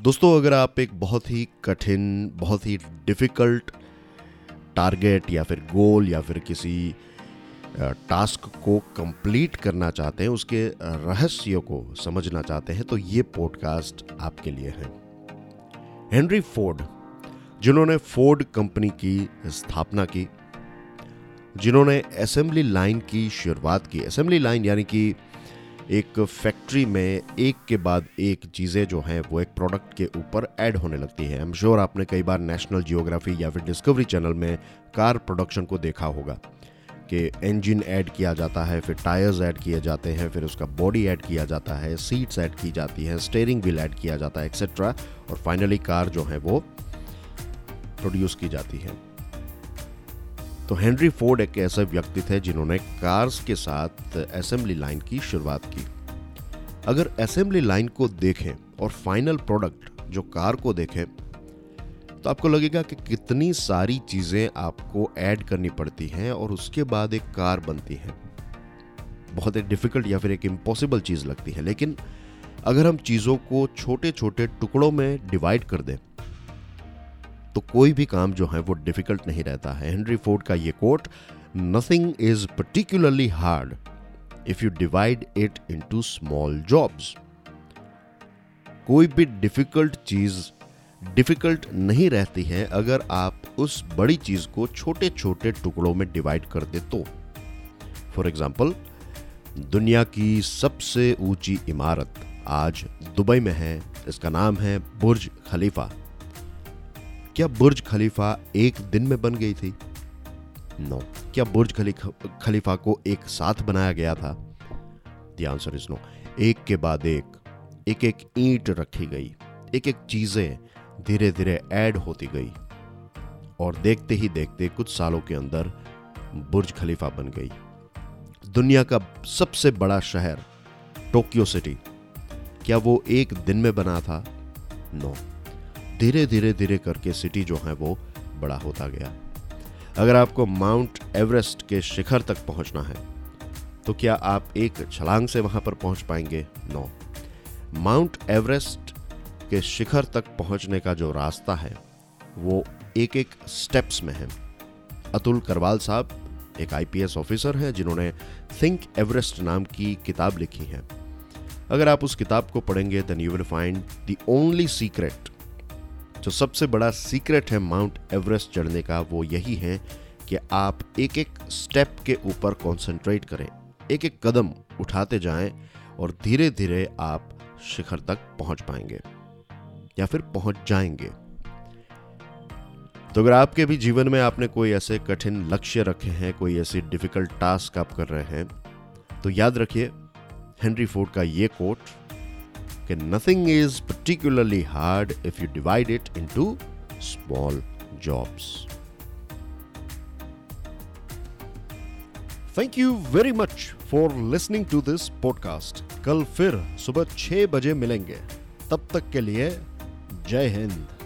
दोस्तों, अगर आप एक बहुत ही कठिन, बहुत ही डिफ़िकल्ट टारगेट या फिर गोल या फिर किसी टास्क को कंप्लीट करना चाहते हैं, उसके रहस्यों को समझना चाहते हैं तो ये पॉडकास्ट आपके लिए है। हेनरी फोर्ड जिन्होंने फोर्ड कंपनी की स्थापना की, जिन्होंने असेंबली लाइन की शुरुआत की असेंबली लाइन यानी कि एक फैक्ट्री में एक के बाद एक चीज़ें जो हैं, वो एक प्रोडक्ट के ऊपर ऐड होने लगती हैं। एम श्योर आपने कई बार नेशनल जियोग्राफी या फिर डिस्कवरी चैनल में कार प्रोडक्शन को देखा होगा कि इंजन ऐड किया जाता है, फिर टायर्स ऐड किए जाते हैं, फिर उसका बॉडी ऐड किया जाता है सीट्स ऐड की जाती हैं स्टेयरिंग व्हील ऐड किया जाता है एक्सेट्रा और फाइनली कार जो है, वो प्रोड्यूस की जाती है। तो हेनरी फोर्ड एक ऐसे व्यक्ति थे जिन्होंने कार्स के साथ असेंबली लाइन की शुरुआत की। अगर असेंबली लाइन को देखें और फाइनल प्रोडक्ट जो कार को देखें तो आपको लगेगा कि कितनी सारी चीज़ें आपको ऐड करनी पड़ती हैं और उसके बाद एक कार बनती है। बहुत एक डिफ़िकल्ट या फिर एक इम्पॉसिबल चीज़ लगती है, लेकिन अगर हम चीज़ों को छोटे छोटे टुकड़ों में डिवाइड कर दें तो कोई भी काम जो है वो डिफ़िकल्ट नहीं रहता है। हेनरी फोर्ड का ये quote nothing is particularly hard if you divide it into small jobs कोई भी डिफ़िकल्ट चीज़ डिफ़िकल्ट नहीं रहती है अगर आप उस बड़ी चीज़ को छोटे छोटे टुकड़ों में डिवाइड कर दे तो। फॉर एग्ज़ाम्पल दुनिया की सबसे ऊँची इमारत आज दुबई में है, इसका नाम है बुर्ज खलीफा। क्या बुर्ज खलीफा एक दिन में बन गई थी? No no. क्या बुर्ज खलीफा को एक साथ बनाया गया था? द आंसर इज़ नो एक के बाद एक एक एक ईंट रखी गई, एक एक चीज़ें धीरे धीरे ऐड होती गई। और देखते ही देखते कुछ सालों के अंदर बुर्ज खलीफा बन गई। दुनिया का सबसे बड़ा शहर, टोक्यो सिटी, क्या वो एक दिन में बना था? No no. धीरे धीरे धीरे करके सिटी जो है वो बड़ा होता गया। अगर आपको माउंट एवरेस्ट के शिखर तक पहुँचना है तो क्या आप एक छलांग से वहाँ पर पहुँच पाएँगे? नो माउंट एवरेस्ट के शिखर तक पहुँचने का जो रास्ता है, वो एक एक स्टेप्स में है। अतुल करवाल साहब एक आईपीएस ऑफिसर हैं, जिन्होंने थिंक एवरेस्ट नाम की किताब लिखी है। अगर आप उस किताब को पढ़ेंगे then you will find the only secret जो सबसे बड़ा सीक्रेट है माउंट एवरेस्ट चढ़ने का, वो यही है कि आप एक एक स्टेप के ऊपर कंसंट्रेट करें एक एक कदम उठाते जाएँ और धीरे धीरे आप शिखर तक पहुँच पाएँगे या फिर पहुँच जाएँगे। तो अगर आपके भी जीवन में आपने कोई ऐसे कठिन लक्ष्य रखे हैं, कोई ऐसी डिफ़िकल्ट टास्क आप कर रहे हैं तो याद रखिए हेनरी फोर्ड का ये कोट कि nothing is particularly hard if you divide it into small jobs. Thank you very much for listening to this podcast. कल फिर सुबह छह बजे मिलेंगे तब तक के लिए जय हिंद